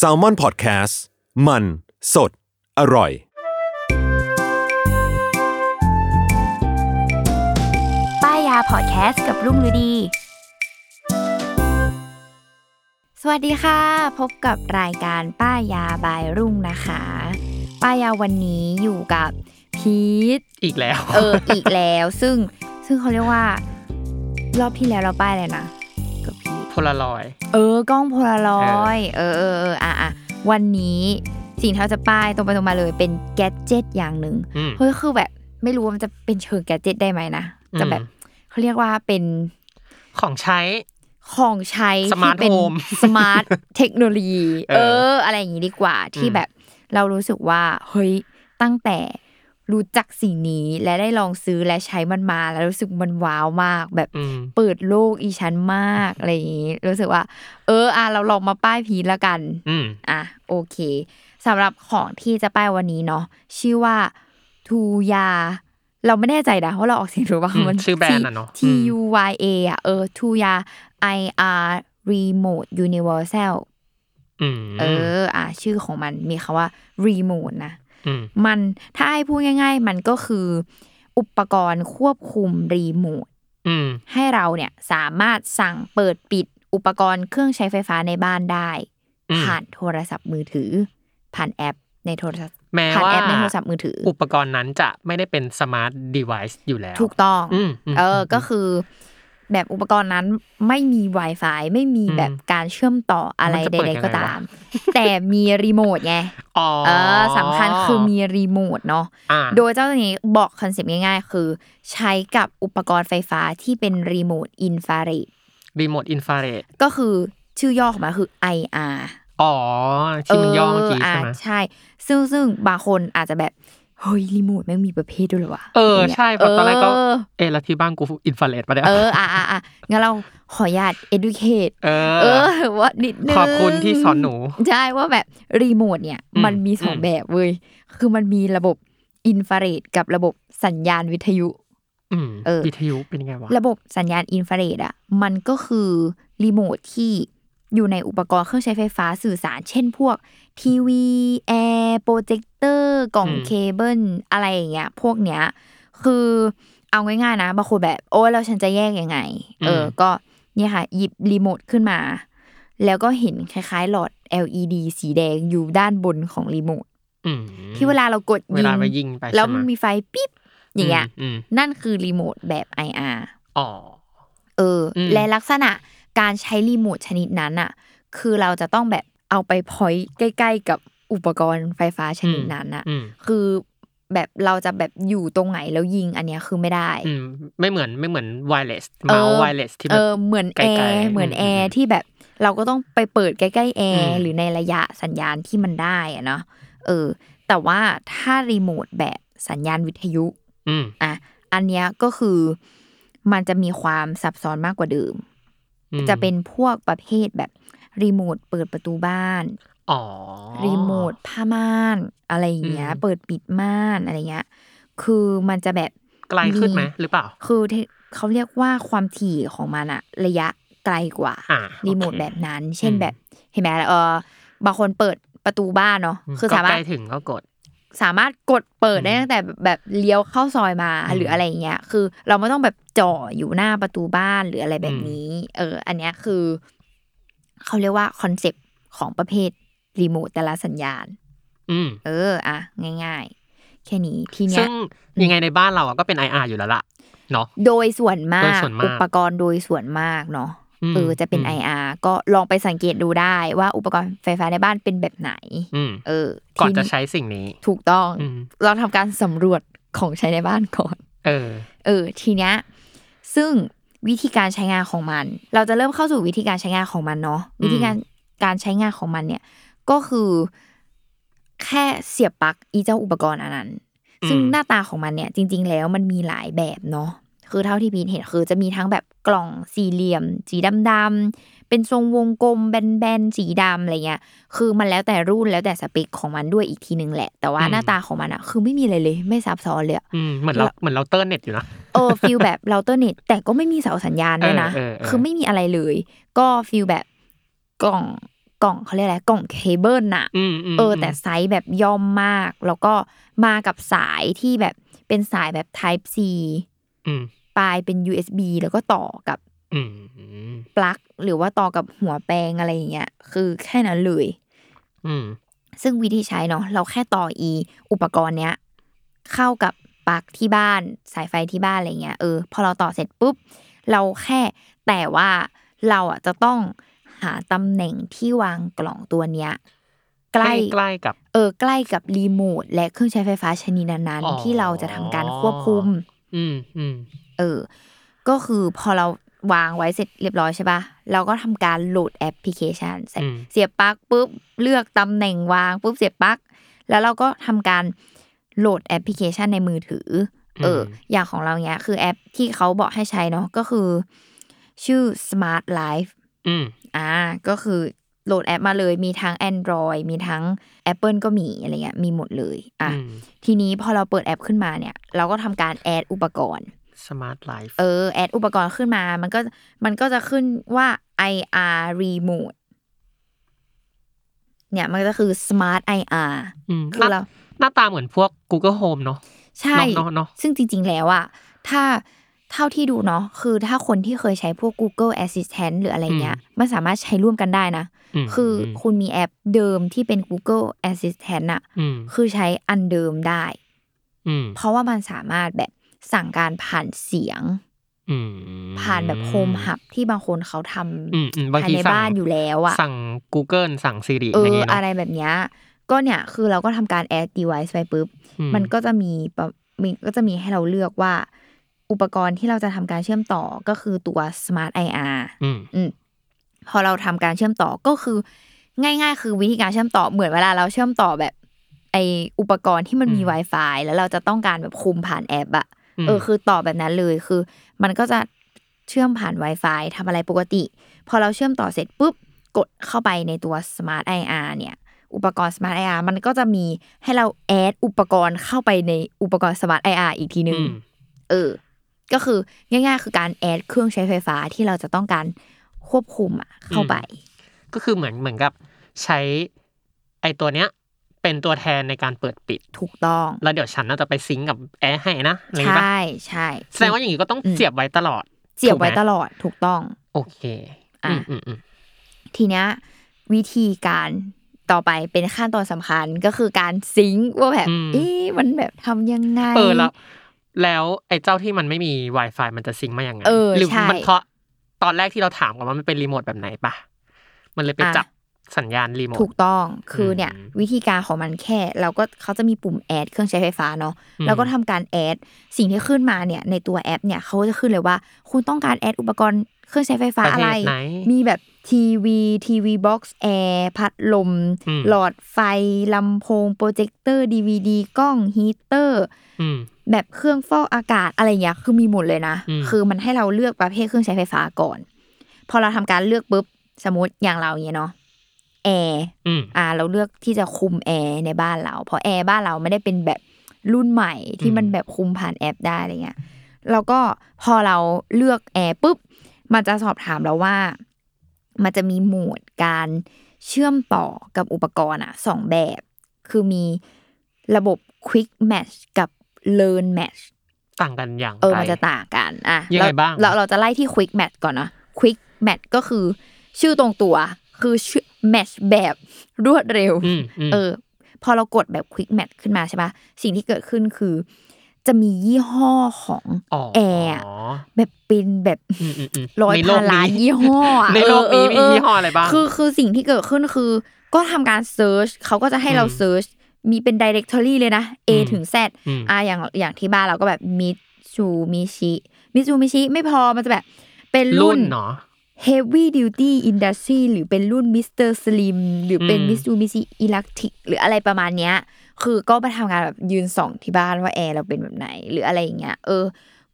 s a l m o n PODCAST มัน สด อร่อย ป้ายยาพอดแคสต์กับรุ่งฤดี สวัสดีค่ะ พบกับรายการป้ายยาบายรุ่งนะคะ ป้ายยาวันนี้อยู่กับพีทอีกแล้ว เออ อีกแล้ว ซึ่งซึ่งเขาเรียกว่า รอบที่แล้วเราป้ายอะไรนะกับพีท โพลารอยด์เออกล้องโพลารอยด์เออเออเอออะอะวันนี้สิ่งที่เราจะป้ายตรงไปตรงมาเลยเป็น gadget อย่างหนึ่งอืมเฮ้ยคือแบบไม่รู้ว่ามันจะเป็นเชิง gadget ได้ไหมนะจะแบบอืมเขาเรียกว่าเป็นของใช้ของใช้ smart ที่เป็น home smart เทคโนโลยีเอเอออ อะไรอย่างนี้ดีกว่าที่อืมแบบเรารู้สึกว่าเฮ้ยตั้งแต่ รู้จักสิ่งนี้และได้ลองซื้อและใช้มันมา แล้วรู้สึกมันว้าวมาก แบบอืมเปิดโลกอีชั้นมากอะไรอย่างนี้รู้สึกว่า เอออะเราลองมาป้ายพีทละกันอืมอะโอเคสำหรับของที่จะป้ายวันนี้เนาะชื่อว่าทูยาเราไม่แน่ใจนะว่าเราออกเสียงถูกป่ะอืมมันชื่อแบรนด์อะเนาะ T อืม U Y A อะเออทูยา IR Remote Universal อืมเออ อะชื่อของมันมีคำว่า Remote นะอื มมันถ้าให้พูดง่าย ๆ มันก็คือ อุปกรณ์ควบคุมรีโมทอืมให้เราเนี่ยสามารถสั่งเปิดปิดอุปกรณ์เครื่องใช้ไฟฟ้าในบ้านได้อืมผ่านโทรศัพท์มือถือ ผ่านแอปในโทรศัพท์แม้ผ่านว่าแอปในโทรศัพท์มือถือ อุปกรณ์นั้นจะไม่ได้เป็น smart device อยู่แล้ว ถูกต้องอืมอืมเออ ก็คือ แบบอุปกรณ์นั้นไม่มี Wi-Fi ไม่มีอืมแบบการเชื่อมต่ออะไรมันจะใเปิดดยังไงๆก็ตามวะแต่มีรีโมทไงอ๋อเออสำคัญคือมีรีโมทเนาะอ่าโดยเจ้าตัวนี้บอกคอนเซปต์ง่ายๆ คือ ใช้กับอุปกรณ์ไฟฟ้าที่เป็นรีโมทอินฟราเรดรีโมทอินฟราเรดก็คือชื่อย่อของมันคือ IR อ๋อที่มันย่อเมื่อกี้ใช่ไหมใช่ ซึ่งซึ่งบางคนอาจจะแบบ เฮ้ยรีโมทแม่งมีประเภทด้วยเหรอวะเออใช่เพราะตอนแรกก็เออเอะแล้วที่บ้านกูอินฟราเรดปะเนี่ยเอออะอะอะงั้นเราขออนุญาต educate เอเอออว่านิดนึงขอบคุณที่สอนหนู ใช่ว่าแบบรีโมทเนี่ยอืมมันมีสองอืมแบบเว้ยคือมันมีระบบอินฟราเรดกับระบบสัญญาณวิทยุอืมเออวิทยุเป็นยังไงวะระบบสัญญาณอินฟราเรดอะมันก็คือรีโมทที่ อยู่ในอุปกรณ์เครื่องใช้ไฟฟ้าสื่อสาร เช่นพวกทีวีแอร์โปรเจคเตอร์ กล่องอืมเคเบิลอะไรอย่างเงี้ยพวกเนี้ยคือเอาง่ายๆนะบางคนแบบโอ้ยแล้วฉันจะแยกยังไง เออ ก็เนี่ยค่ะ หยิบรีโมทขึ้นมา แล้วก็เห็นคล้ายๆ หลอด LED สีแดงอยู่ด้านบนของรีโมทอืมที่เวลาเรากดเวลายิงไปยิงไปแล้วใช่ไหมันมีไฟปิ๊บอย่างเงี้ยอืมนั่นคือรีโมทแบบ IR อ๋อเอออืมและลักษณะ การใช้รีโมทชนิดนั้นอะคือเราจะต้องแบบเอาไป point ใกล้ ๆ กับอุปกรณ์ไฟฟ้าชนิดนั้นอะอืมคือแบบเราจะแบบอยู่ตรงไหนแล้วยิงอันเนี้ยคือไม่ได้อืมไม่เหมือนไม่เหมือน wireless เออเมาส์ wireless ที่เอมันเหมือนไกลๆแอร์เหมือนอืมแอร์อืมที่แบบเราก็ต้องไปเปิดใกล้ๆแอร์อืมหรือในระยะสัญญาณที่มันได้อะเนาะเออ แต่ว่าถ้ารีโมทแบบสัญญาณวิทยุอืมอะอันเนี้ยก็คือมันจะมีความซับซ้อนมากกว่าเดิมอืม จะเป็นพวกประเภทแบบรีโมทเปิดประตูบ้านอ๋อรีโมทผ้าม่านอะไรอย่างเงี้ยอืมเปิดปิดม่านอะไรเงี้ย คือมันจะแบบไกลขึ้นไหมหรือเปล่า คือเทเขาเรียกว่าความถี่ของมันอะระยะไกลกว่าอ่ารีโมทโอเคแบบนั้น เช่นอืมแบบเห็นไหมเออบางคนเปิดประตูบ้านเนาะคือก็สามาใกรถล้ถึงก็กด สามารถกดเปิดได้อืมตั้งแต่แบบเลี้ยวเข้าซอยมาอืมหรืออะไรอย่างเงี้ย คือ เราไม่ต้องแบบจ่ออยู่หน้าประตูบ้านหรืออะไรแบบอืมนี้ เออ อันเนี้ยคือเขาเรียกว่าคอนเซปต์ของประเภทรีโมทแต่ละสัญญาณอืมเออ อะ ง่าย ๆ แค่นี้ทีเนี้ยซึ่งยังไงในบ้านเราอะก็เป็น IR อยู่แล้วล่ะเนาะโดยส่วนมากโดยส่วนมากอุปกรณ์โดยส่วนมากเนาะม เออจะเป็นม IR ก็ลองไปสังเกตดูได้ว่าอุปกรณ์ไฟฟ้าในบ้านเป็นแบบไหนอืมเออ ก่อนทีจะใช้สิ่งนี้ ถูกต้องอืมเราทำการสำรวจของใช้ในบ้านก่อน เออ เออ ทีเนี้ยซึ่งวิธีการใช้งานของมัน เราจะเริ่มเข้าสู่วิธีการใช้งานของมันเนาะวิธีการการใช้งานของมันเนี่ย ก็คือ แค่เสียบปลั๊กอีเจ้าอุปกรณ์อันนั้นอืมซึ่งหน้าตาของมันเนี่ย จริง ๆ แล้วมันมีหลายแบบเนาะ คือเท่าที่พีทเห็นคือจะมีทั้งแบบกล่องสี่เหลี่ยม สีดำๆเป็นทรงวงกลมแบนๆสีดำอะไรเงี้ย คือมันแล้วแต่รุ่นแล้วแต่สเปคของมันด้วยอีกทีนึงแหละ แต่ว่าอืมหน้าตาของมันอะคือไม่มีอะไรเลยไม่ซับซ้อนเลยอะอืมเหมือนเราแล้วเหมือนเราเตอร์เน็ตอยู่นะเออ feel แบบเราเตอร์เน็ตแต่ก็ไม่มีเสาสัญญาณด้วยนะเออเออเออคือไม่มีอะไรเลย ก็ feel แบบกล่องกล่องเขาเรียกอะไรกล่องเคเบิลน่ะอืมมเออ แต่ไซส์แบบย่อมมาก แล้วก็มากับสายที่แบบเป็นสายแบบ Type C อืม ปลายเป็น USB แล้วก็ต่อกับอืมอืมปลั๊กหรือว่าต่อกับหัวแปลงอะไรอย่างเงี้ยคือแค่นั้นเลยอืมซึ่งวิธีใช้เนาะเราแค่ต่ออี อุปกรณ์เนี้ย เข้ากับปลั๊กที่บ้านสายไฟที่บ้านอะไรเงี้ยเออพอเราต่อเสร็จปุ๊บ เราแค่แต่ว่าเราอะจะต้องหาตำแหน่งที่วางกล่องตัวเนี้ยใกล้ใกล้กับ เออใกล้กับรีโมทและเครื่องใช้ไฟฟ้าชนิดนั้นอ๋อๆที่เราจะทำการควบคุม อืมอืมเออ ก็คือพอเราวางไว้เสร็จเรียบร้อยใช่ปะเราก็ทำการโหลดแอปพลิเคชันเสร็จอืมเสียบปลั๊กปุ๊บเลือกตำแหน่งวางปุ๊บเสียบปลั๊กแล้วเราก็ทำการโหลดแอปพลิเคชันในมือถือ เออ อย่างของเราเนี้ยคือแอปที่เขาบอกให้ใช้เนาะก็คือ ชื่อ Smart Life อืมอ่า ก็คือโหลดแอปมาเลยมีทั้ง Android มีทั้ง Apple ก็มีอะไรเงี้ยมีหมดเลย อะอืมทีนี้พอเราเปิดแอปขึ้นมาเนี่ย เราก็ทำการ add อุปกรณ์ Smart Lifeเออ add อุปกรณ์ขึ้นมา มันก็มันก็จะขึ้นว่า IR remote เนี่ยมันก็จะคือ smart IR อืมคือเราหน้าตาเหมือนพวก Google Home เนอะใช่เนาะเนาะเนาะซึ่งจริง ๆ แล้วอะถ้าเท่าที่ดูเนาะคือถ้าคนที่เคยใช้พวก Google Assistant หรืออะไรเงี้ยมันสามารถใช้ร่วมกันได้นะมคือคุณมีแอปเดิมที่เป็น Google Assistant อะอืมคือใช้อันเดิมได้อืมเพราะว่ามันสามารถแบบ สั่งการผ่านเสียงอืมผ่านแบบโฮมหับที่บางคนเขาทำอืมอืมบางภายทีในสั่งบ้านอยู่แล้วอะสั่ง Google สั่ง Siri เออะไรอเงี้ยอะไรเนาะแบบเนี้ยก็เนี่ยคือเราก็ทำการ add device ไปปุ๊บอืมันก็จะมีปะมีก็จะมีให้เราเลือกว่า อุปกรณ์ที่เราจะทำการเชื่อมต่อก็คือตัว smart IR อืมอืมพอเราทำการเชื่อมต่อก็คือ ง่ายๆ คือวิธีการเชื่อมต่อเหมือนเวลาเราเชื่อมต่อแบบไออุปกรณ์ที่มันมี Wi-Fi แล้วเราจะต้องการแบบคุมผ่านแอปอะ เออคือต่อแบบนั้นเลยคือ มันก็จะเชื่อมผ่าน Wi-Fi ทำอะไรปกติ พอเราเชื่อมต่อเสร็จปุ๊บกดเข้าไปในตัว Smart IR เนี่ย อุปกรณ์ Smart IR มันก็จะมีให้เราแอดอุปกรณ์เข้าไปในอุปกรณ์ Smart IR อีกทีนึงอืมเออ ก็คือง่ายๆ คือการ add เครื่องใช้ไฟฟ้าที่เราจะต้องการควบคุมอะเข้าไป ก็คือเหมือนเหมือนกับใช้ไอตัวเนี้ย เป็นตัวแทนในการเปิดปิดถูกต้อง แล้วเดี๋ยวฉันน่าจะไป sync กับแอร์ให้นะอะไรอย่างใชงี้ปะใช่ใช่แสดงว่าอย่างนี้ก็ต้องอืมเสียบไว้ตลอด เสียบไว้ตลอดถูกไหมถูกต้อง โอเคอะอืมอืมอืมทีเนี้ยวิธีการต่อไปเป็นขั้นตอนสำคัญก็คือการ sync ว่าแบบเอ๊ะมันแบบทำยังไงเออแล้วแล้วไอ้เจ้าที่มันไม่มี Wi-Fi มันจะ sync มาอย่างไงเออหรือใช่มันเพราะตอนแรกที่เราถามกันว่ามันเป็นรีโมทแบบไหนปะมันเลยไปอะจับ สัญญาณรีโมทถูกต้องคือเนี่ยอืมวิธีการของมันแค่เราก็เขาจะมีปุ่ม add เครื่องใช้ไฟฟ้าเนาะอืมแล้วก็ทำการ add สิ่งที่ขึ้นมาเนี่ยในตัวแอปเนี่ยเขาจะขึ้นเลยว่า คุณต้องการ add อุปกรณ์เครื่องใช้ไฟฟ้าอะไรประเภทไหนมีแบบทีวี TV box แอร์พัดลมอืมหลอดไฟลำโพงโปรเจคเตอร์ดีวดีกล้องฮีเตอร์อืมแบบเครื่องฟอกอากาศอะไรเงี้ยคือมีหมดเลยนะอืมคือมันให้เราเลือกประเภทเครื่องใช้ไฟฟ้าก่อน พอเราทำการเลือกปุ๊บสมมติอย่างเราเนี้ยเนาะ แอร์อืมอ่า เราเลือกที่จะคุมแอร์ในบ้านเรา เพราะแอร์บ้านเราไม่ได้เป็นแบบรุ่นใหม่ที่มันอืมแบบคุมผ่านแอปได้อะไรเงี้ยแล้วก็พอเราเลือกแอร์ปุ๊บ มันจะสอบถามเราว่า มันจะมีโหมดการเชื่อมต่อกับอุปกรณ์อะสองแบบ คือมีระบบ Quick Match กับ Learn Match ต่างกันอย่างเออไรมันจะต่างกันอะยังไงเรบ้างเราเราจะไล่ที่ Quick Match ก่อนนะ Quick Match ก็คือชื่อตรงตัวคือ ชื่อ Match แบบรวดเร็วอืมอืมเออ พอเรากดแบบ Quick Match ขึ้นมาใช่ปะสิ่งที่เกิดขึ้นคือ จะมียี่ห้อของอ๋อแอร์อะแบบเป็นแบบอืมอืมอืมร้อยในโลพักนล้านนี้ยี่ห้ออะในโลกนี้มีเเยี่ห้ออะไรบ้างคือคือสิ่งที่เกิดขึ้นคือ ก็ทำการเซิร์ชเขาก็จะให้เราอืมเซิร์ชมีเป็น directory เลยนะ A อืมถึง Z อืมอ่าอย่างอย่างที่บ้านเราก็แบบมิชูมิชิมิชูมิชิไม่พอมันจะแบบเป็นรุ่รุ่นนเนาะ heavy duty industry หรือเป็นรุ่น Mr. Slim หรือเป็นอืม Mitsubishi Electric หรืออะไรประมาณเนี้ย คือก็ไปทำงานแบบยืนส่องที่บ้านว่าแอร์เราเป็นแบบไหน หรืออะไรอย่างเงี้ย เออ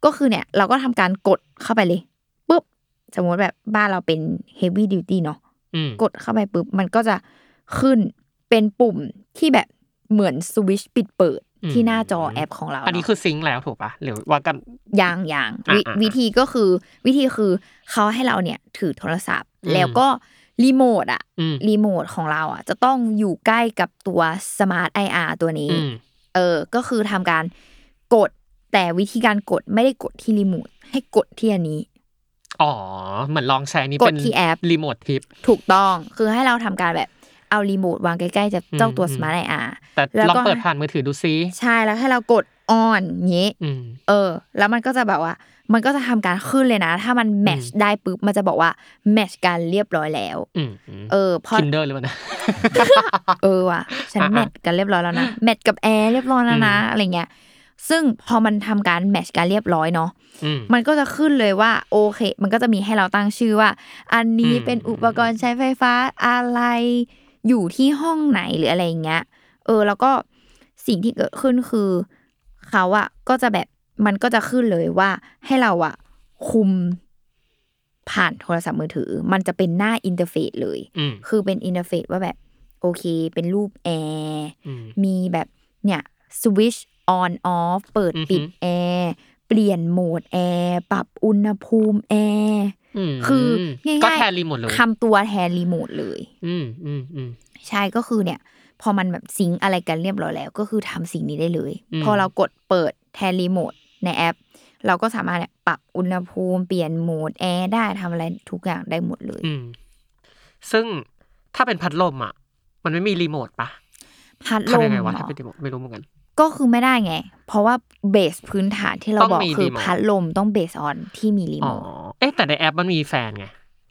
ก็คือเนี่ย เราก็ทำการกดเข้าไปเลยปุ๊บ สมมติแบบบ้านเราเป็น heavy duty เนาะอืมกดเข้าไปปุ๊บ มันก็จะขึ้นเป็นปุ่มที่แบบเหมือนสวิตช์ปิดเปิด ที่หน้าจอแอปของเรา อันนี้เาะคือ sync แล้วถูกปะหรือว่ากันยังยังอะวิอะวิธีก็คือวิธีคือเขาให้เราเนี่ยถือโทรศัพท์อืมแล้วก็รีโมทอะอืมรีโมทของเราอะจะต้องอยู่ใกล้กับตัว smart IR ตัวนี้อืมเออ ก็คือทำการกดแต่วิธีการกดไม่ได้กดที่รีโมทให้กดที่อันนี้ อ๋อ เหมือนลองใช้อันนี้กดเป็นที่แอปรีโมททิปถูกต้องคือให้เราทำการแบบ เอารีโมทวางใกล้ๆจะเจ้าตัวอืม smart IRแต่แล้วลองก็เปิดผ่านมือถือดูซิใช่แล้วให้เรากด on เงี้ยอืมเออ แล้วมันก็จะแบบว่า มันก็จะทำการขึ้นเลยนะ ถ้ามัน match ได้ปุ๊บมันจะบอกว่า match กันเรียบร้อยแล้วอืมอืมเออพวก Tinder หรือเปล่านะเออว่ะฉันอะ match กันเรียบร้อยแล้วนะ match กับแอร์เรียบร้อยแล้วนะอืมอะไรเงี้ยซึ่งพอมันทำการ match กันเรียบร้อยเนาะอืมมันก็จะขึ้นเลยว่าโอเค มันก็จะมีให้เราตั้งชื่อว่า อันนี้อืมเป็นอุปกรณ์ใช้ไฟฟ้าอะไร อยู่ที่ห้องไหนหรืออะไรอย่างเงี้ย เออ แล้วก็สิ่งที่เกิดขึ้นคือ เขาอะก็จะแบบมันก็จะขึ้นเลยว่าให้เราอะคุมผ่านโทรศัพท์มือถือ มันจะเป็นหน้า interface เลยอืมคือเป็น interface ว่าแบบ โอเค เป็นรูปแอร์อืมมีแบบเนี่ย switch on off เปิดอือหือปิดแอร์ เปลี่ยนโหมดแอร์ปรับอุณหภูมิแอร์มคือง่ายๆก็แทนรีโมทเลยทำตัวแทนรีโมทเลย อืมอืมอืมใช่ก็คือเนี่ย พอมันแบบ sync อะไรกันเรียบร้อยแล้ว ก็คือทำสิ่งนี้ได้เลยอืมพอเรากดเปิดแทนรีโมทในแอป เราก็สามารถเนี่ยปรับอุณหภูมิเปลี่ยนโหมดแอร์ได้ทำอะไรทุกอย่างได้หมดเลยอืมซึ่งถ้าเป็นพัดลมอะ มันไม่มีรีโมทปะพัดลทำยังไงวะเหรอถ้าเป็นรีโมทไม่รู้เหมือนกัน ก็คือไม่ได้ไง เพราะว่า base พื้นฐานที่เราต้องบอกมีคือรีโมทพัดลมต้อง base on ที่มีรีอ๋อโมทเอ๊ะแต่ในแอปมันมีแฟนไง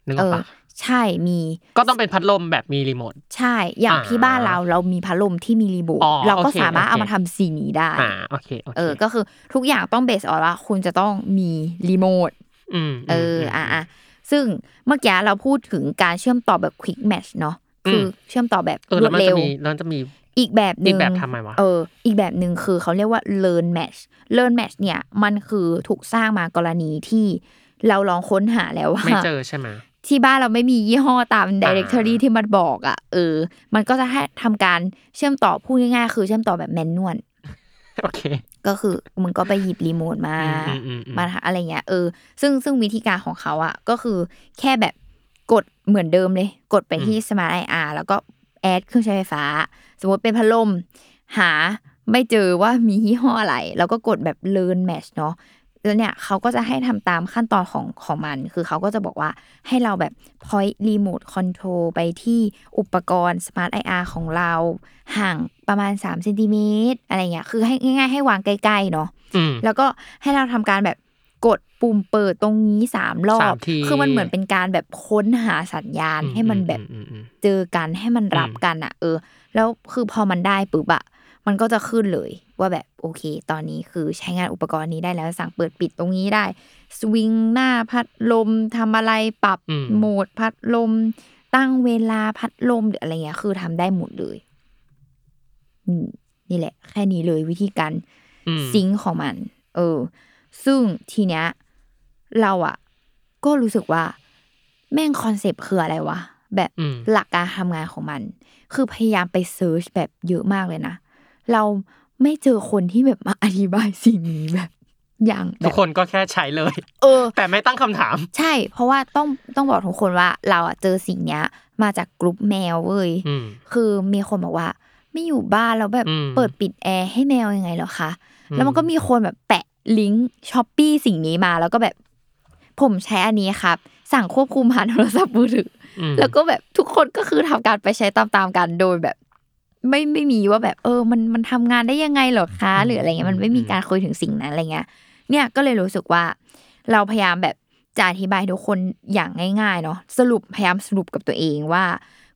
นึกออกปะเออใช่มี ก็ต้องเป็นพัดลมแบบมีรีโมทใช่ อย่างอ่าที่บ้านเราเรามีพัดลมที่มีรีโมทอ๋อเราก็โอเคสามารถโอเคเอามาทำสิ่งนี้ได้อ่าโอเคโอเคเออ ก็คือทุกอย่างต้อง base on ว่าคุณจะต้องมีรีโมทอืมเอออะอะซึ่งเมื่อกี้เราพูดถึงการเชื่อมต่อแบบ quick match เนาะคือเชื่อมต่อแบบเออรแล้ววมันดเร็จะวมีแล้วมันจะมี อีกแบบหนึ่งอีกแบบทำไมวะเอออีกแบบหนึ่งคือเขาเรียกว่า learn match learn match เนี่ยมันคือถูกสร้างมากรณีที่เราลองค้นหาแล้วว่าไม่เจอใช่ไหมที่บ้านเราไม่มียี่ห้อตาม directory ที่มันบอกอะเออ มันก็จะให้ทำการเชื่อมต่อพูดง่ายๆ คือเชื่อมต่อแบบแมนนวลโอเค ก็คือมึงก็ไปหยิบรีโมทมาอืมอืมอืมมาอะไรเงี้ยเออ ซึ่งซึ่งวิธีการของเขาอะก็คือแค่แบบกดเหมือนเดิมเลย กดไปที่ Smart IR แล้วก็แอดเครื่องใช้ไฟฟ้า สมมติเป็นพัดลม หาไม่เจอว่ามียี่ห้ออะไร แล้วก็กดแบบ learn match เนาะแล้วเนี่ยเขาก็จะให้ทำตามขั้นตอนของของมัน คือเขาก็จะบอกว่าให้เราแบบ point remote control ไปที่อุปกรณ์ smart IR ของเรา ห่างประมาณ3เซนติเมตรอะไรเงี้ย คือให้ง่ายๆให้วางใกล้ๆเนาะอืมแล้วก็ให้เราทำการแบบกด ปุ่มเปิดตรงนี้สามรอสาบมทีคือมันเหมือนเป็นการแบบค้นหาสัญญาณให้มันแบบอืมอืมเจอกันให้มันรับอืมกันอะ เออ แล้วคือพอมันได้ปุ๊บอะมันก็จะขึ้นเลยว่าแบบโอเค ตอนนี้คือใช้งานอุปกรณ์นี้ได้แล้วสั่งเปิดปิดตรงนี้ได้ สวิงหน้าพัดลมทำอะไรปรับอืมโหมดพัดลม ตั้งเวลาพัดลมหรืออะไรเงี้ยคือทำได้หมดเลยอืมนี่แหละ แค่นี้เลยวิธีการอืม sync ของมัน เออ ซึ่งทีเนี้ย เราอะก็รู้สึกว่า แม่งคอนเซปต์คืออะไรวะแบบอืมหลักการทำงานของมัน คือพยายามไป search แบบเยอะมากเลยนะ เราไม่เจอคนที่แบบมาอธิบายสิ่งนี้แบบ อย่างแบบทุกคนก็แค่ใช้เลย เออ แต่ไม่ตั้งคำถาม ใช่ เพราะว่าต้องต้องบอกทุกคนว่า เราอะเจอสิ่งเนี้ย มาจากกลุ่มแมวเว้ยอืมคือมีคนบอกว่า ไม่อยู่บ้านแล้วแบบอืมเปิดปิดแอร์ให้แมวยังไงเหรอคะอืมแล้วมันก็มีคนแบบแปะลิงก์ช้อปปี้สิ่งนี้มาแล้วก็แบบ ผมใช้อันนี้ครับ สั่งควบคุมผ่านโทรศัพท์มือถืออืมแล้วก็แบบทุกคนก็คือทำการไปใช้ตามๆกันโดยแบบ ไม่ไม่มีว่าแบบ เออ มันมันทำงานได้ยังไงเหรอคะหรืออะไรเงี้ยมันไม่มีการคุยถึงสิ่งนั้นอะไรเงี้ย เนี่ยก็เลยรู้สึกว่า เราพยายามแบบจะอธิบายทุกคนอย่างง่ายๆเนาะสรุปพยายามสรุปกับตัวเองว่า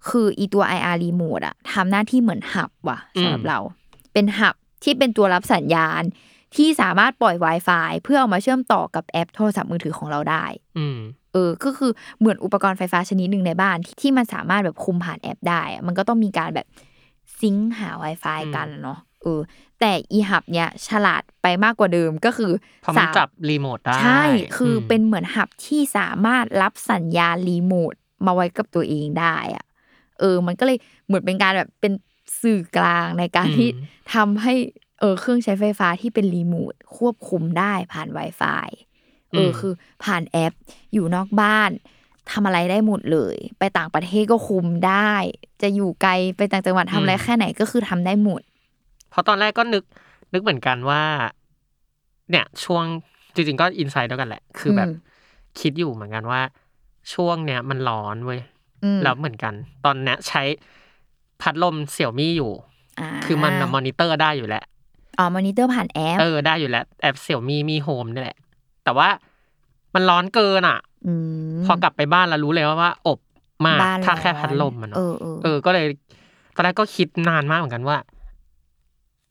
คืออีตัว IR remote อะทำหน้าที่เหมือนหับว่ะสำหรับเรา เป็นหับที่เป็นตัวรับสัญญาณ ที่สามารถปล่อย Wi-Fi เพื่อเอามาเชื่อมต่อกับแอปโทรศัพท์มือถือของเราได้ อืมเออ ก็คือเหมือนอุปกรณ์ไฟฟ้าชนิดหนึ่งในบ้านที่ที่มันสามารถแบบคุมผ่านแอปได้อะมันก็ต้องมีการแบบซิงค์หา Wi-Fi อืมกันเนาะเออ แต่อีหับเนี่ยฉลาดไปมากกว่าเดิมก็คือเพราะมันสาจับรีโมทได้ ใช่ คืออมเป็นเหมือนหับที่สามารถรับสัญญาณรีโมทมาไว้กับตัวเองได้อะเออ มันก็เลยเหมือนเป็นการแบบเป็นสื่อกลางในการที่ทำให้ เออเครื่องใช้ไฟฟ้าที่เป็นรีโมทควบคุมได้ผ่าน Wi-Fi เออมคือผ่านแอปอยู่นอกบ้านทำอะไรได้หมดเลย ไปต่างประเทศก็คุมได้ จะอยู่ไกลไปต่างจังหวัดทำอะไรแค่ไหนก็คือทำได้หมดเพราะตอนแรกก็นึกนึกเหมือนกันว่า เนี่ยช่วงจริงๆก็ insight เดียวกันแหละ คือแบบอืมคิดอยู่เหมือนกันว่า ช่วงเนี้ยมันร้อนเว้ยอืมแล้วเหมือนกัน ตอนเนี้ยใช้พัดลมเสี่ยวมี่อยู่อ่าคือมันมอนิเตอร์ได้อยู่แล้ว อ๋อมอนิเตอร์ผ่านแอป เออได้อยู่แล้ว แอปเสี่ยวมี่ Mi Home นี่แหละ แต่ว่ามันร้อนเกินอะมพอกลับไปบ้านแล้วรู้เลยว่าว่า อบมากบ้านถ้าแค่ร้อนพัดลมมันเอเนาะอเออเออ ก็เลยตอนแรกก็คิดนานมากเหมือนกันว่า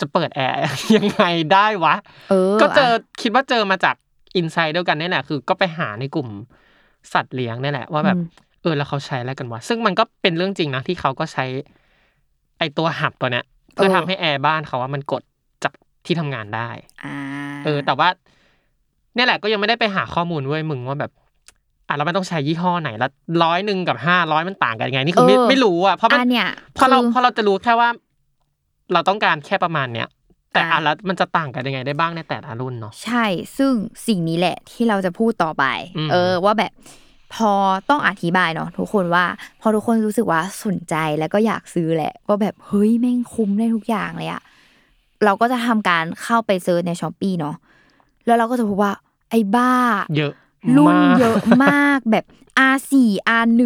จะเปิดแอร์ยังไงได้วะเออก็เจออะคิดว่าเจอมาจากอินไซด์เดียวกันนี่แหละคือ ก็ไปหาในกลุ่มสัตว์เลี้ยงนี่แหละ ว่าแบบอืมเออแล้วเขาใช้อะไรกันวะซึ่งมันก็เป็นเรื่องจริงนะที่เขาก็ใช้ ไอตัวหับตัวเนี้ยเพื่อทำให้แอร์บ้านเขาว่ามันกดจาก ที่ทำงานได้อ่าเออ แต่ว่าเนี่ยแหละก็ยังไม่ได้ไปหาข้อมูลเว้ยมึงว่าแบบอะแล้วมันต้องใช้ยี่ห้อไหนแล้วร้อยหนึ่งกับห้าร้อยมันต่างกันยังไงนี่คือไม่เออไม่รู้อะเพราะมันอันเนี่ยพอเราคือพอเราจะรู้แค่ว่า เราต้องการแค่ประมาณเนี้ยแต่อะอะแล้วมันจะต่างกันยังไงได้บ้างในแต่ละรุ่นเนาะใช่ ซึ่งสิ่งนี้แหละที่เราจะพูดต่อไปอืมเออ ว่าแบบ พอต้องอธิบายเนาะทุกคนว่า พอทุกคนรู้สึกว่าสนใจแล้วก็อยากซื้อแหละว่าแบบเฮ้ยแม่งคุ้มได้ทุกอย่างเลยอะ เราก็จะทำการเข้าไปเซิร์ชในช้อปปีเนาะแล้วเราก็จะพบว่า ไอ้บ้า เยอะรุ่นมากเยอะมากแบบ R4 R1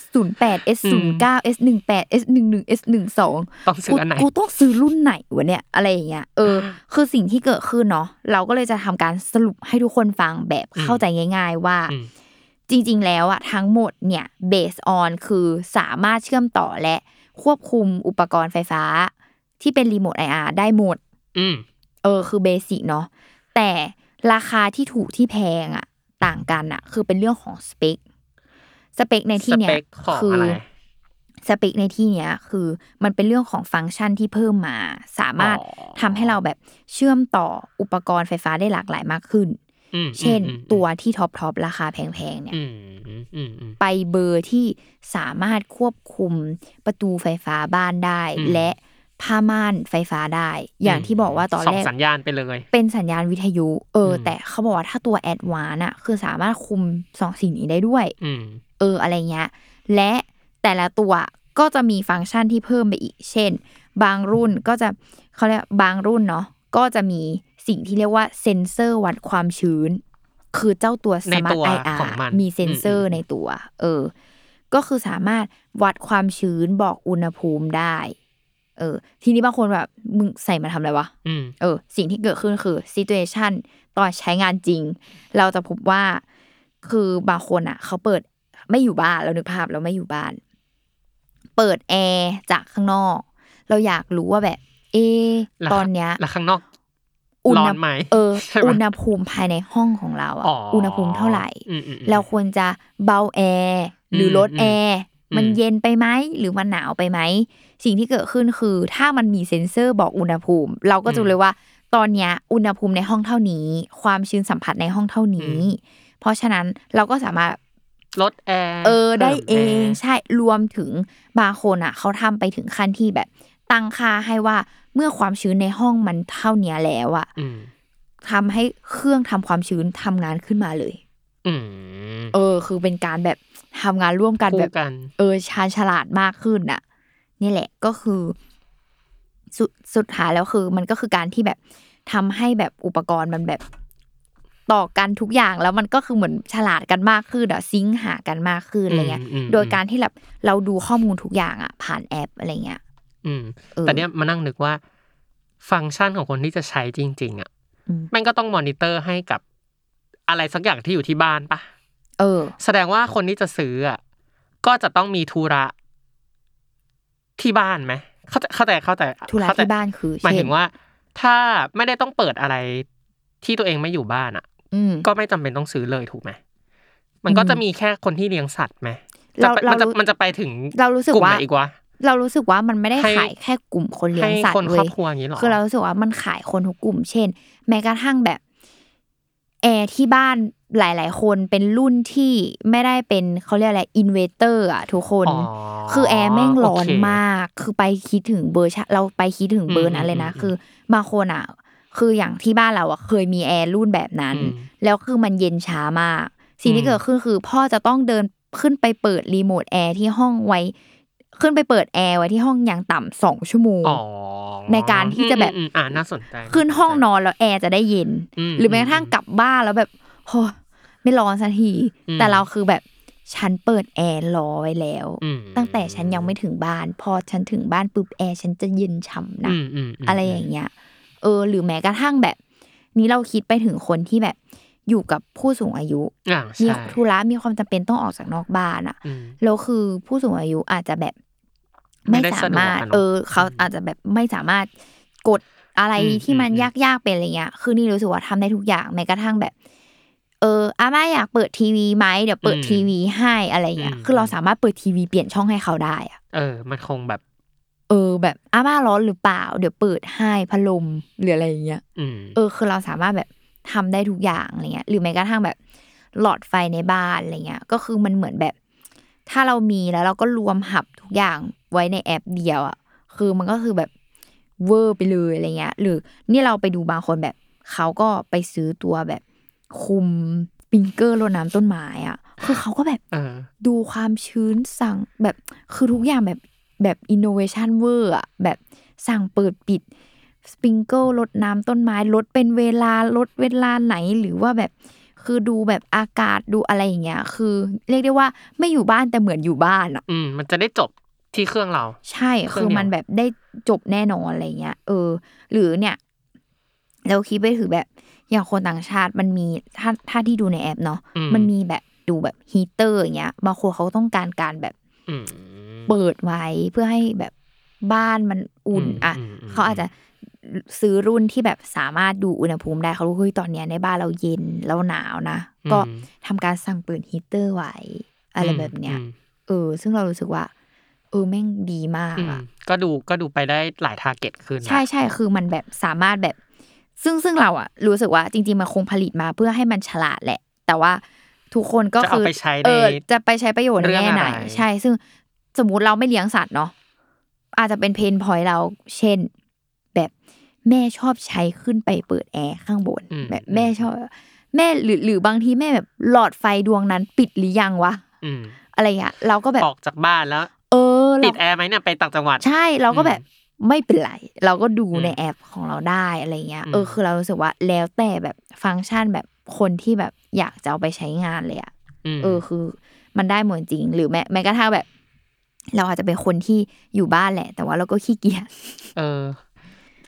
S08 S09 S18 S11 S12 ต้องซื้ออันไหนกูกูต้องซื้อรุ่นไหนวะเนี่ยอะไรอย่างเงี้ยเออ คือสิ่งที่เกิดขึ้นเนาะเราก็เลยจะทำการสรุปให้ทุกคนฟังแบบเข้าใจง่าย ๆ ว่าอืมจริง ๆ แล้วอะทั้งหมดเนี่ยเบสออนคือสามารถเชื่อมต่อและควบคุมอุปกรณ์ไฟฟ้า ที่เป็นรีโมท IR ได้หมดอืมเออ คือ basic เนาะแต่ราคาที่ถูกที่แพงอะต่างกันอะคือเป็นเรื่องของสเปคสเปคในที่เนี้ยสเปคของคืออะไรสเปคในที่เนี้ยคือมันเป็นเรื่องของฟังก์ชันที่เพิ่มมา สามารถอ๋อทำให้เราแบบเชื่อมต่ออุปกรณ์ไฟฟ้าได้หลากหลายมากขึ้นอืมเช่นอืมตัวที่ top top ราคาแพงๆเนี่ยี่ยอืมอืมอืมอืมไปเบอร์ที่สามารถควบคุมประตูไฟฟ้าบ้านได้อืมและ ผ้าม่านไฟฟ้าได้ อย่างที่บอกว่าตอนสอแรงกสัญญาณไปเลย เป็นสัญญาณวิทยุ เอออมแต่เขาบอกว่าถ้าตัวแอดวานอะคือสามารถคุมสองสิ่งนี้ได้ด้วยอืมเอออะไรเงี้ย และแต่ละตัวก็จะมีฟังก์ชันที่เพิ่มไปอีก เช่น บางรุ่นก็จะเขาเรียกบางรุ่นเนาะก็จะมีสิ่งที่เรียกว่าเซ็นเซอร์วัดความชื้น คือเจ้าตัวใน Smart ตัว IR ของมันมีเซ็นเซอร์อืมในตัว เออ ก็คือสามารถวัดความชื้นบอกอุณหภูมิได้ เออ ทีนี้บางคนแบบมึงใส่มาทำอะไรวะอืมเออ สิ่งที่เกิดขึ้นคือ situation ตอนใช้งานจริง เราจะพบว่าคือบางคนอะ เขาเปิดไม่อยู่บ้านเรานึกภาพเราไม่อยู่บ้าน เปิดแอร์จากข้างนอก เราอยากรู้ว่าแบบ เอะแล้วตอนเนี้ยแล้วข้างนอกอุณร้หอนไหมเออใช่ไหมอุณหภูมิภายในห้องของเราอะอ๋ออุอุณหภูมิเท่าไหร่อืมอืมอืมเราควรจะเบาแอร์หรืออมลดแอร์อื มมันเย็นไปไหมหรือมันหนาวไปไหม สิ่งที่เกิดขึ้นคือ ถ้ามันมีเซ็นเซอร์บอกอุณหภูมิ เราก็จะรู้เลยว่า ตอนเนี้ยอุณหภูมิในห้องเท่านี้ ความชื้นสัมผัสในห้องเท่านี้ เพราะฉะนั้นเราก็สามารถลดแอร์เออได้พิ่มเองแร์ใช่รวมถึงบางคนอะ เขาทำไปถึงขั้นที่แบบ ตั้งค่าให้ว่าเมื่อความชื้นในห้องมันเท่าเนี้ยแล้วอะอืมทำให้เครื่องทำความชื้นทำงานขึ้นมาเลย อืม เออ คือเป็นการแบบทำงานร่วมกันคู่แบบกันเออชาญฉลาดมากขึ้นน่ะ นี่แหละก็คือสุดสุดท้ายแล้วคือ มันก็คือการที่แบบทำให้แบบอุปกรณ์มันแบบต่อกันทุกอย่างแล้วมันก็คือเหมือนฉลาดกันมากขึ้นอะซิงค์หากันมากขึ้นอะไรเงี้ยอืมอืมโดยการที่แบบเราดูข้อมูลทุกอย่างอะผ่านแอปอะไรเงี้ย อืมเออแต่เนี้ยมานั่งนึกว่า ฟังก์ชันของคนที่จะใช้จริง ๆอะอืมแม่งก็ต้องมอนิเตอร์ให้กับอะไรสักอย่างที่อยู่ที่บ้านปะ เออ แสดงว่าคนที่จะซื้ออะก็จะต้องมีธุระที่บ้านไหมเข้าใจเข้าใจเข้าใจธุระเข้ใจที่บ้านคือหมายเช่ถึนงว่า ถ้าไม่ได้ต้องเปิดอะไรที่ตัวเองไม่อยู่บ้านอะอืมก็ไม่จำเป็นต้องซื้อเลยถูกไหมมันก็จะมีแค่คนที่เลี้ยงสัตว์ไหมจะเราไปเรามันจะรู้มันจะไปถึงเรารู้สึกกลุ่มว่าไหนอีกวะเรารู้สึกว่ามันไม่ได้ให้ขายแค่กลุ่มคนเลี้ยให้งสัตคนว์คเว้รอยบครัวอย่างนี้หรอคือเรารู้สึกว่ามันขายคนทุกกลุ่ม เช่น แม้กระทั่งแบบ แอร์ที่บ้านหลาย ๆ คนเป็นรุ่นที่ไม่ได้เป็นเขาเรียกอะไรอินเวเตอร์อะทุกคนอ๋อคือแอร์แม่งร้อนโเคมาก คือไปคิดถึงเบอร์ชะเราไปคิดถึงเบอร์นั้นเลยนะอืมคือบางคนอะ คืออย่างที่บ้านเราอะเคยมีแอร์รุ่นแบบนั้นอืมแล้วคือมันเย็นช้ามาก สิ่งที่อืมเกิดขึ้นคือพ่อจะต้องเดินขึ้นไปเปิดรีโมทแอร์ที่ห้องไว้ ขึ้นไปเปิดแอร์ไว้ที่ห้องอย่างต่ำสองชั่วโมงอ๋อในการที่จะแบบอืมอืมอ่าน่าสนใจขึ้นห้องนอนแล้วแอร์จะได้เย็นอืมหรือแม้กระทั่งกลับบ้านแล้วแบบโหไม่ร้อนสักทีอืมแต่เราคือแบบฉันเปิดแอร์รอไว้แล้วอืมตั้งแต่ฉันยังไม่ถึงบ้าน พอฉันถึงบ้านปุ๊บแอร์ฉันจะเย็นฉ่ำนะอืมอืมมอะไรอย่างเงี้ย เออ หรือแม้กระทั่งแบบ นี้เราคิดไปถึงคนที่แบบอยู่กับผู้สูงอายุอ่ามีใช่ธุระมีความจำเป็นต้องออกจากนอกบ้านอะอืมแล้วคือผู้สูงอายุอาจจะแบบ ไม่ไม่ได้สามารถสะดวกอะเนอะเออ เขาอืมอาจจะแบบไม่สามารถกดอะไรอืมที่มันอืมยากๆเป็นอะไรเงี้ย คือนี่รู้สึกว่าทำได้ทุกอย่างแม้กระทั่งแบบ เอออาม่าอยากเปิดทีวีไหมเดี๋ยวเปิดทีวีให้อะไรเงี้ย คือเราสามารถเปิดทีวีเปลี่ยนช่องให้เขาได้อะเออ มันคงแบบ เออ แบบอาม่าร้อนหรือเปล่า เดี๋ยวเปิดให้พัดลมหรืออะไรอย่างเงี้ยอืมเออ คือเราสามารถแบบทำได้ทุกอย่างอะไรเงี้ย หรือแม้กระทั่งแบบหลอดไฟในบ้านอะไรเงี้ย ก็คือมันเหมือนแบบ ถ้าเรามีแล้วเราก็รวมหับทุกอย่าง ไว้ในแอปเดียวอะคือมันก็คือแบบเวอร์ไปเลยอะไรเงี้ย หรือนี่เราไปดูบางคนแบบเขาก็ไปซื้อตัวแบบคุมสปริงเกอร์รดน้ำต้นไม้อะ คือเขาก็แบบเออดูความชื้นสั่งแบบคือทุกอย่างแบบแบบอินโนเวชันเวอร์อะแบบสั่งเปิดปิดสปริงเกิลรดน้ำต้นไม้รดเป็นเวลารดเวลาไหนหรือว่าแบบคือดูแบบอากาศดูอะไรอย่างเงี้ย คือ เรียกได้ว่าไม่อยู่บ้านแต่เหมือนอยู่บ้านอะอืมมันจะได้จบ ที่เครื่องเรา ใช่คือเครื่องเดียวมันแบบได้จบแน่นอนอะไรเงี้ยเออ หรือเนี่ยเราคิดไปถึงแบบอย่างคนต่างชาติมันมีถ้าถ้าที่ดูในแอปเนาะอืมมันมีแบบดูแบบฮีเตอร์อย่างเงี้ยบางคนเขาต้องการการแบบอืมเปิดไว้เพื่อให้แบบบ้านมันอุ่นอืมอะอืมอืมเขาอาจจะซื้อรุ่นที่แบบสามารถดูอุณหภูมิได้เขารู้เฮ้ยตอนเนี้ยในบ้านเราเย็นแล้วหนาวนะก็ทำการสั่งเปิดฮีเตอร์ไว้ อะไรแบบเนี้ยอืมเออ ซึ่งเรารู้สึกว่า เออแม่งดีมากอืมอะก็ดูก็ดูไปได้หลาย target ขึ้นนะใช่ใช่คือมันแบบสามารถแบบ ซึ่งซึ่งเราอะรู้สึกว่าจริง ๆมันคงผลิตมาเพื่อให้มันฉลาดแหละ แต่ว่าทุกคนก็จะเอาคือไปใช้ในเออจะไปใช้ประโยชน์ในเรื่องแง่ไหนอะไรใช่ ซึ่งสมมุติเราไม่เลี้ยงสัตว์เนาะอาจจะเป็นเพนพอยเรา เช่น แบบแม่ชอบใช้ขึ้นไปเปิดแอร์ข้างบนอืมแบบแม่ชอบ แม่หรือหรือบางทีแม่แบบหลอดไฟดวงนั้นปิดหรือยังวะอืมอะไรอย่างเงี้ยเราก็แบบออกจากบ้านแล้วเออเรา ติดแอร์ไหมเนี่ยไปต่างจังหวัด ใช่เราก็อืมแบบไม่เป็นไร เราก็ดูอืมในแอปของเราได้อะไรเงี้ยอืมเออคือเรารู้สึกว่าแล้วแต่แบบฟังก์ชันแบบคนที่แบบอยากจะเอาไปใช้งานเลยอะมเออคือ มันได้หมดจริง หรือแม้แม้กระทั่งแบบ เราอาจจะเป็นคนที่อยู่บ้านแหละ แต่ว่าเราก็ขี้เกียจเออ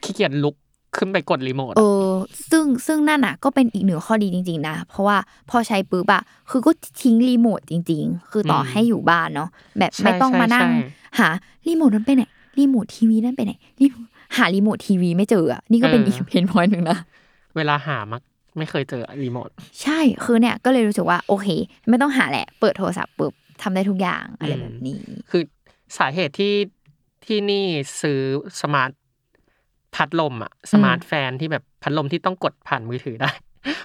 ขี้เกียจลุก ขึ้นไปกดรีโมทเออซึ่งซึ่งนั่นอะก็เป็นอีกหนึ่งข้อดีจริง ๆ นะ เพราะว่าพอใช้ปุ๊บอะคือก็ทิ้งรีโมทจริง ๆ คือต่อให้อยู่บ้านเนาะแบบใช่ไม่ต้องมานั่งใช่หารีโมทนั้นไปไหนรีโมททีวีนั่นไปไหนรีโมทหารีโมททีวีไม่เจออะนี่ก็เป็นอีก pain point หนึ่งนะ เวลาหามักไม่เคยเจอรีโมทใช่คือเนี่ยก็เลยรู้สึกว่าโอเค ไม่ต้องหาแหละ เปิดโทรศัพท์ปุ๊บทำได้ทุกอย่างอะไรแบบนี้ คือสาเหตุที่ที่นี่ซื้อ smart พัดลมอะ smart fan ที่แบบพัดลมที่ต้องกดผ่านมือถือได้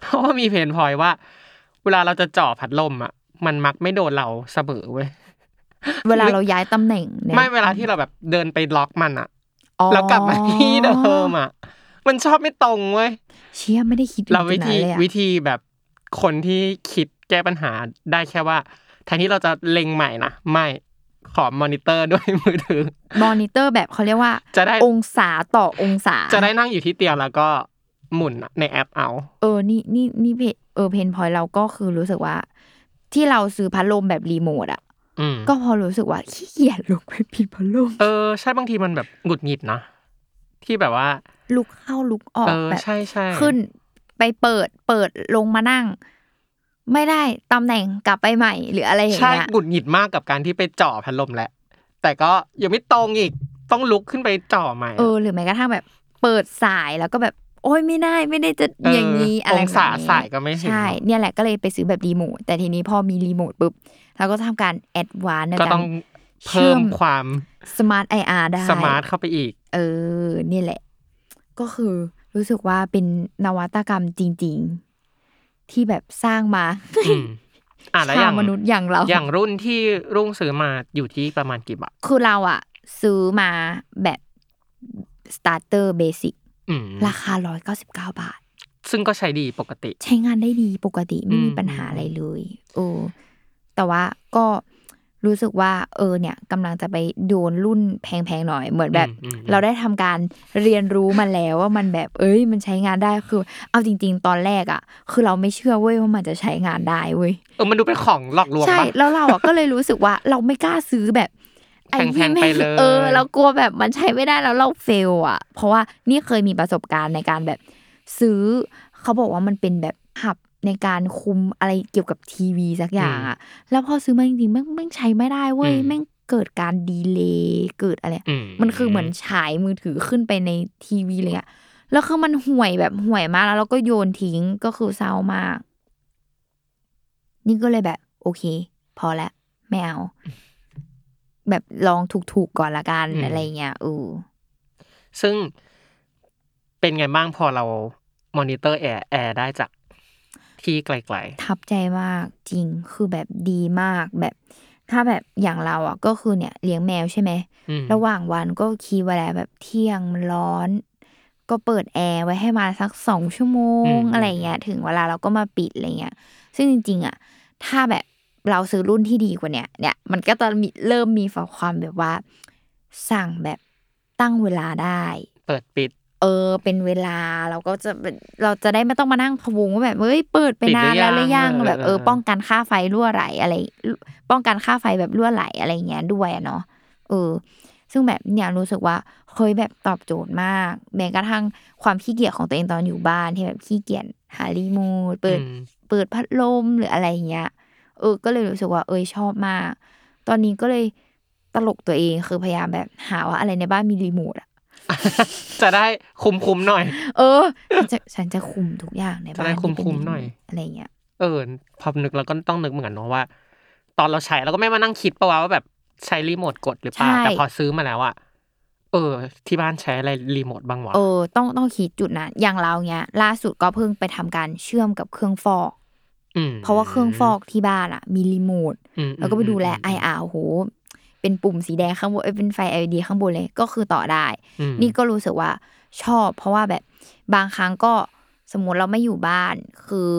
เพราะว่ามี pain point ว่า เวลาเราจะจ่อพัดลมอะมันมักไม่โดนเราเสมอเว้ยเวลาเราย้ายตำแหน่งเนี่ยไม่เวลาที่เราแบบเดินไปล็อกมันอะอ๋อแล้วกลับมาที่เดิมอะมันชอบไม่ตรงเว้ยเชี่ยไม่ได้คิดถึงเราวิจุดนั้นเลยอะเราวิธีวิธีแบบคนที่คิดแก้ปัญหาได้แค่ว่าแทนที่เราจะเล็งใหม่นะไม่ ขอมอนิเตอร์ด้วยมือถือ มอนิเตอร์แบบเขาเรียกว่า จะได้องศาต่อองศา จะได้นั่งอยู่ที่เตียงแล้วก็หมุนในแอปเอา เออ นี่นี่นี่เพเออเพนพอยเราก็คือรู้สึกว่า ที่เราซื้อพัดลมแบบรีโมทอะอืมก็พอรู้สึกว่าขี้เกียจลุกไปปิดพัดลม เออใช่บางทีมันแบบหงุดหงิดนะที่แบบว่า ลุกเข้าลุกออเอกอแบบใช่ใช่ขึ้นไปเปิดเปิดลงมานั่ง ไม่ได้ตำแหน่งกลับไปใหม่หรืออะไรอย่างใช่เงี้ย หงุดหงิดมากกับการที่ไปจ่อพัดลมแหละ แต่ก็ยังไม่ตรงอีกต้องลุกขึ้นไปจ่อใหม่เออหรือแม้กระทั่งแบบเปิดส่ายแล้วก็แบบ โอ้ยไม่ได้ไม่ได้จะอย่างนี้อะไรองศาแบบนี้ส่ายก็ไม่ถึงใช่เนี่ยแหละก็เลยไปซื้อแบบรีโมทแต่ทีนี้พอมีรีโมทปุ๊บเราก็ทำการ advance ในการก็ต้องเพิ่มความ smart IR ได้ smart เข้าไปอีก เออ นี่แหละ ก็คือรู้สึกว่าเป็นนวัตกรรมจริง ๆ ที่แบบสร้างมาอืมอะแล้วอชาย่าวงมนุษย์อย่างเรา อย่างรุ่นที่รุ่งซื้อมาอยู่ที่ประมาณกี่บาท คือเราอะซื้อมาแบบสตาร์เตอร์เบสิกอืมราคาร้อยเก้าสิบเก้าบาท ซึ่งก็ใช้ดีปกติ ใช้งานได้ดีปกติไม่มีอืมปัญหาอะไรเลยโอ้แต่ว่าก็ รู้สึกว่าเออเนี่ยกำลังจะไปโดนรุ่นแพงๆหน่อยเหมือนแบบอืมเราได้ทำการเรียนรู้มาแล้วว่ามันแบบเอ้ย มันใช้งานได้คือ เอาจริง ๆ ตอนแรกอะ คือเราไม่เชื่อเว้ยว่ามันจะใช้งานได้เว้ยเออมันดูเป็นของหลอกลวงใช่ปะแล้วเราอะก็เลยรู้สึกว่าเราไม่กล้าซื้อแบบไอ้ที่แพงๆไปเลยเออเรากลัวแบบมันใช้ไม่ได้แล้วเราเฟลอะ เพราะว่านี่เคยมีประสบการณ์ในการแบบซื้อ เขาบอกว่ามันเป็นแบบหับ ในการคุมอะไรเกี่ยวกับทีวีสักอย่างอะแล้วพอซื้อมาจริงๆแม่งแม่งใช้ไม่ได้เว้ยอืมแม่งเกิดการดีเลย์เกิดอะไรอืมมันคือเหมือนฉายมือถือขึ้นไปในทีวีเลยอะแล้วคือมันห่วยแบบห่วยมากแล้วเราก็โยนทิ้งก็คือเศร้ามาก นี่ก็เลยแบบ โอเค พอแล้วไม่เอา แบบลองถูกๆก่อนละกันอืมอะไรเงี้ยเออซึ่งเป็นไงบ้างพอเรามอนิเตอร์แอร์แอร์ได้จาก ที่ไกลทับใจมากจริงคือแบบดีมากแบบถ้าแบบอย่างเราอะก็คือเนี่ยเลี้ยงแมวใช่ไหมๆอืม ระหว่างวันก็คีย์เวลาแบบเที่ยงมันร้อน ก็เปิดแอร์ไว้ให้มาสักสองชั่วโมงอะไรเงี้ยถึงเวลาเราก็มาปิดอะไรเงี้ย ซึ่งจริงๆอะถ้าแบบเราซื้อรุ่นที่ดีกว่าเนี้ยเนี่ยมันก็จะมีเริ่มมีฝ่าความแบบว่า สั่งแบบตั้งเวลาได้ เปิดปิด เออเป็นเวลาเราก็จะเป็นเราจะได้ไม่ต้องมานั่งพะวงว่าแบบเฮ้ยเปิดไปนานแล้วหรือยังปิดหรือยังแบบเออเออป้องกันค่าไฟรั่วไหลอะไร ป้องกันค่าไฟแบบรั่วไหลอะไรเงี้ยด้วยอะเนาะเออ ซึ่งแบบเนี่ยรู้สึกว่าเคยแบบตอบโจทย์มากแม้กระทั่งความขี้เกียจของตัวเองตอนอยู่บ้านที่แบบขี้เกียจหารีโมทเปิดอืมเปิดพัดลมหรืออะไรเงี้ยเออ ก็เลยรู้สึกว่าเอยชอบมาก ตอนนี้ก็เลยตลกตัวเองคือพยายามแบบหาว่าอะไรในบ้านมีรีโมทอะ จะได้คุ้มๆหน่อย เออฉันจะฉันจะคุมทุกอย่างในจะบ้านได้ที่เป็นคุมๆหน่อยรีโมทอะไรเงี้ยเออพอนึกแล้วก็ต้องนึกเหมือนกันเนาะว่า ตอนเราใช้เราก็ไม่มานั่งคิดปะวะว่าแบบใช้รีโมทกดหรือเปล่าใช่แต่พอซื้อมาแล้วอะเออ ที่บ้านใช้อะไรรีโมทบ้างวะเออต้องต้องคิดจุดนั้นอย่างเราเนี้ย ล่าสุดก็เพิ่งไปทำการเชื่อมกับเครื่องฟอกมเพราะว่าเครื่องฟอกที่บ้านอะมีรีโมทอืมแล้วก็ไปดูแลมไออาร์โห เป็นปุ่มสีแดงข้างบนเอ้ยเป็นไฟ LED ข้างบนเลยก็คือต่อได้อืมนี่ก็รู้สึกว่าชอบ เพราะว่าแบบบางครั้งก็สมมติเราไม่อยู่บ้าน คือ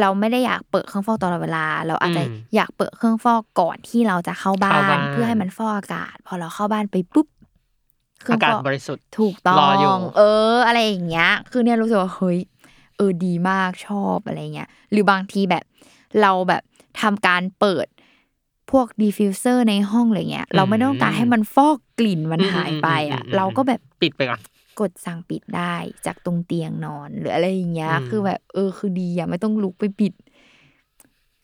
เราไม่ได้อยากเปิดเครื่องฟอกตลอดเวลา เราอาจจะอยากเปิดเครื่องฟอกก่อนที่เราจะเข้าบ้าน เพื่อให้มันฟอกอากาศ พอเราเข้าบ้านไปปุ๊บเครื่อางกาศฟอกบริสุทธิ์ถูกต้อรออยู่งเเออ อะไรอย่างเงี้ย คือเนี่ยรู้สึกว่าเฮ้ยเออดีมากชอบอะไรเงี้ยหรือบางทีแบบ เราแบบทำการเปิด พวก diffuser ในห้องอะไรเงี้ย เราไม่ต้องการให้มันฟอกกลิ่นมันหายไปอะ เราก็แบบปิดไปก่อนกดสั่งปิดได้จากตรงเตียงนอนหรืออะไรอย่างเงี้ยอืมคือแบบ เออคือดีอะไม่ต้องลุกไปปิด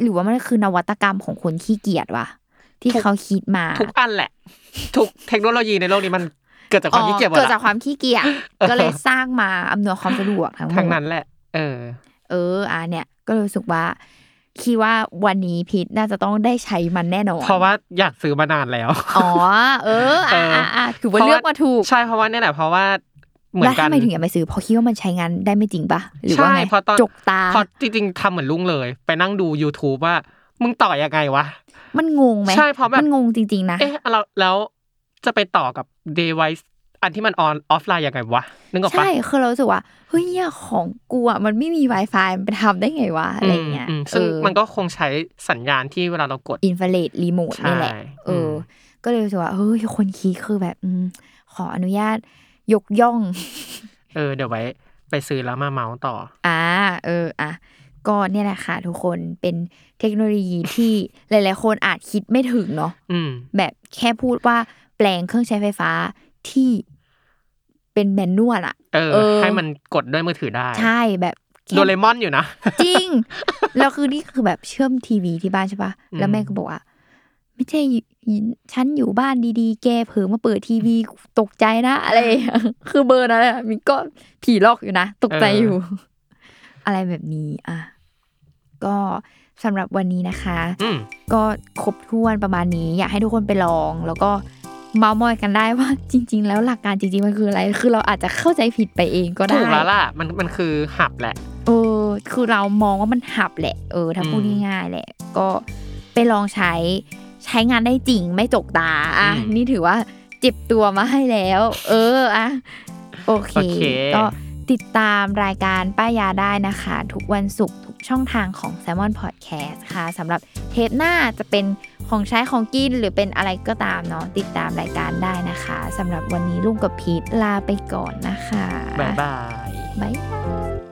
หรือว่ามันคือนวัตกรรมของคนขี้เกียจวะที่เขาคิดมา ทุกอันแหละ ทุกเทคโนโลยีในโลกนี้มันเกิดจากความขี้เกียจหมดเกิดละจากความขี้เกียจเออก็เลยสร้างมาอำนวยความสะดวกทั้งหมทั้งดนั้นแหละ เออ เออ อะเนี่ย ก็รู้สึกว่า คิดว่าวันนี้พีทน่าจะต้องได้ใช้มันแน่นอน เพราะว่าอยากซื้อมานานแล้ว อ๋อ เออ อะอะอะถือว่าเลือกมาถูก ใช่เพราะว่าเนี่ยแหละเพราะว่าเหมือแล้วนกันทำไมถึงอยากไปซื้อเพราะคิดว่ามันใช้งานได้ไม่จริงปะหรือว่าใช่ไงเพราะตอนจกตาเพราะจริงๆทำเหมือนลุงเลย ไปนั่งดู YouTube ว่า มึงต่อยังไงวะ มันงงไหมใช่เพราะแบบมันงงจริง ๆ นะ เอ๊ะเราแล้วจะไปต่อกับ device อันที่มันออนออฟไลน์ยังไงวะนึกออกปะใช่คือเรารู้สึกว่าเฮ้ยเนี่ยของกูอะมันไม่มี Wi-Fi มันไปทำได้ไงวะอะไรเงี้ยอืมซึ่งเออมันก็คงใช้สัญญาณที่เวลาเรากดอินฟราเรดรีโมทใช่นี่แหละเอออมก็เลยรู้สึกว่าเฮ้ยคนคิดคือแบบอืมขออนุญาตยกย่อง เออ เดี๋ยวไว้ ไปซื้อแล้วมาเมาส์ต่อ อ่า เอออะก็เนี่ยแหละค่ะทุกคนเป็นเทคโนโลยีที่หลาย ๆ คนอาจคิดไม่ถึงเนาะอืมแบบแค่พูดว่าแปลงเครื่องใช้ไฟฟ้า ที่เป็นแมนนวลอะเออเออ ให้มันกดด้วยมือถือได้ ใช่แบบแค่โดเรมอนอยู่นะ จริง แล้วคือนี่คือแบบเชื่อมทีวีที่บ้านใช่ปะแล้วอืมแม่ก็บอกว่า ไม่ใช่ฉันอยู่บ้านดีๆ แกเผลอมาเปิดทีวีตกใจนะอะไรอย่างเงี้ยคือเบอร์นั้นอะมินก็ผีลอกอยู่นะ ตกใจอยู่ อะไรแบบนี้ อะ ก็สำหรับวันนี้นะคะอืมก็ครบถ้วนประมาณนี้ อยากให้ทุกคนไปลอง แล้วก็ เมาส์มอยกันได้ว่าจริง ๆ แล้วหลักการจริงๆมันคืออะไร คือเราอาจจะเข้าใจผิดไปเองก็ได้ถูกแล้วล่ะมันมันคือหับแหละเออคือเรามองว่ามันหับแหละ เออถ้าพูดอืมง่ายๆแหละ ก็ไปลองใช้ใช้งานได้จริงไม่จกตาอะอืมนี่ถือว่าเจ็บตัวมาให้แล้ว เอออะโอเคโอเค ก็ติดตามรายการป้ายาได้นะคะ ทุกวันศุกร์ทุก ช่องทางของ s ซ l m o n Podcast ค่ะสำหรับเทปหน้าจะเป็นของใช้ของกินหรือเป็นอะไรก็ตามเนาะติดตามรายการได้นะคะสำหรับวันนี้ลุงกับพีทลาไปก่อนนะคะ บ๊ายบาย บ๊ายบาย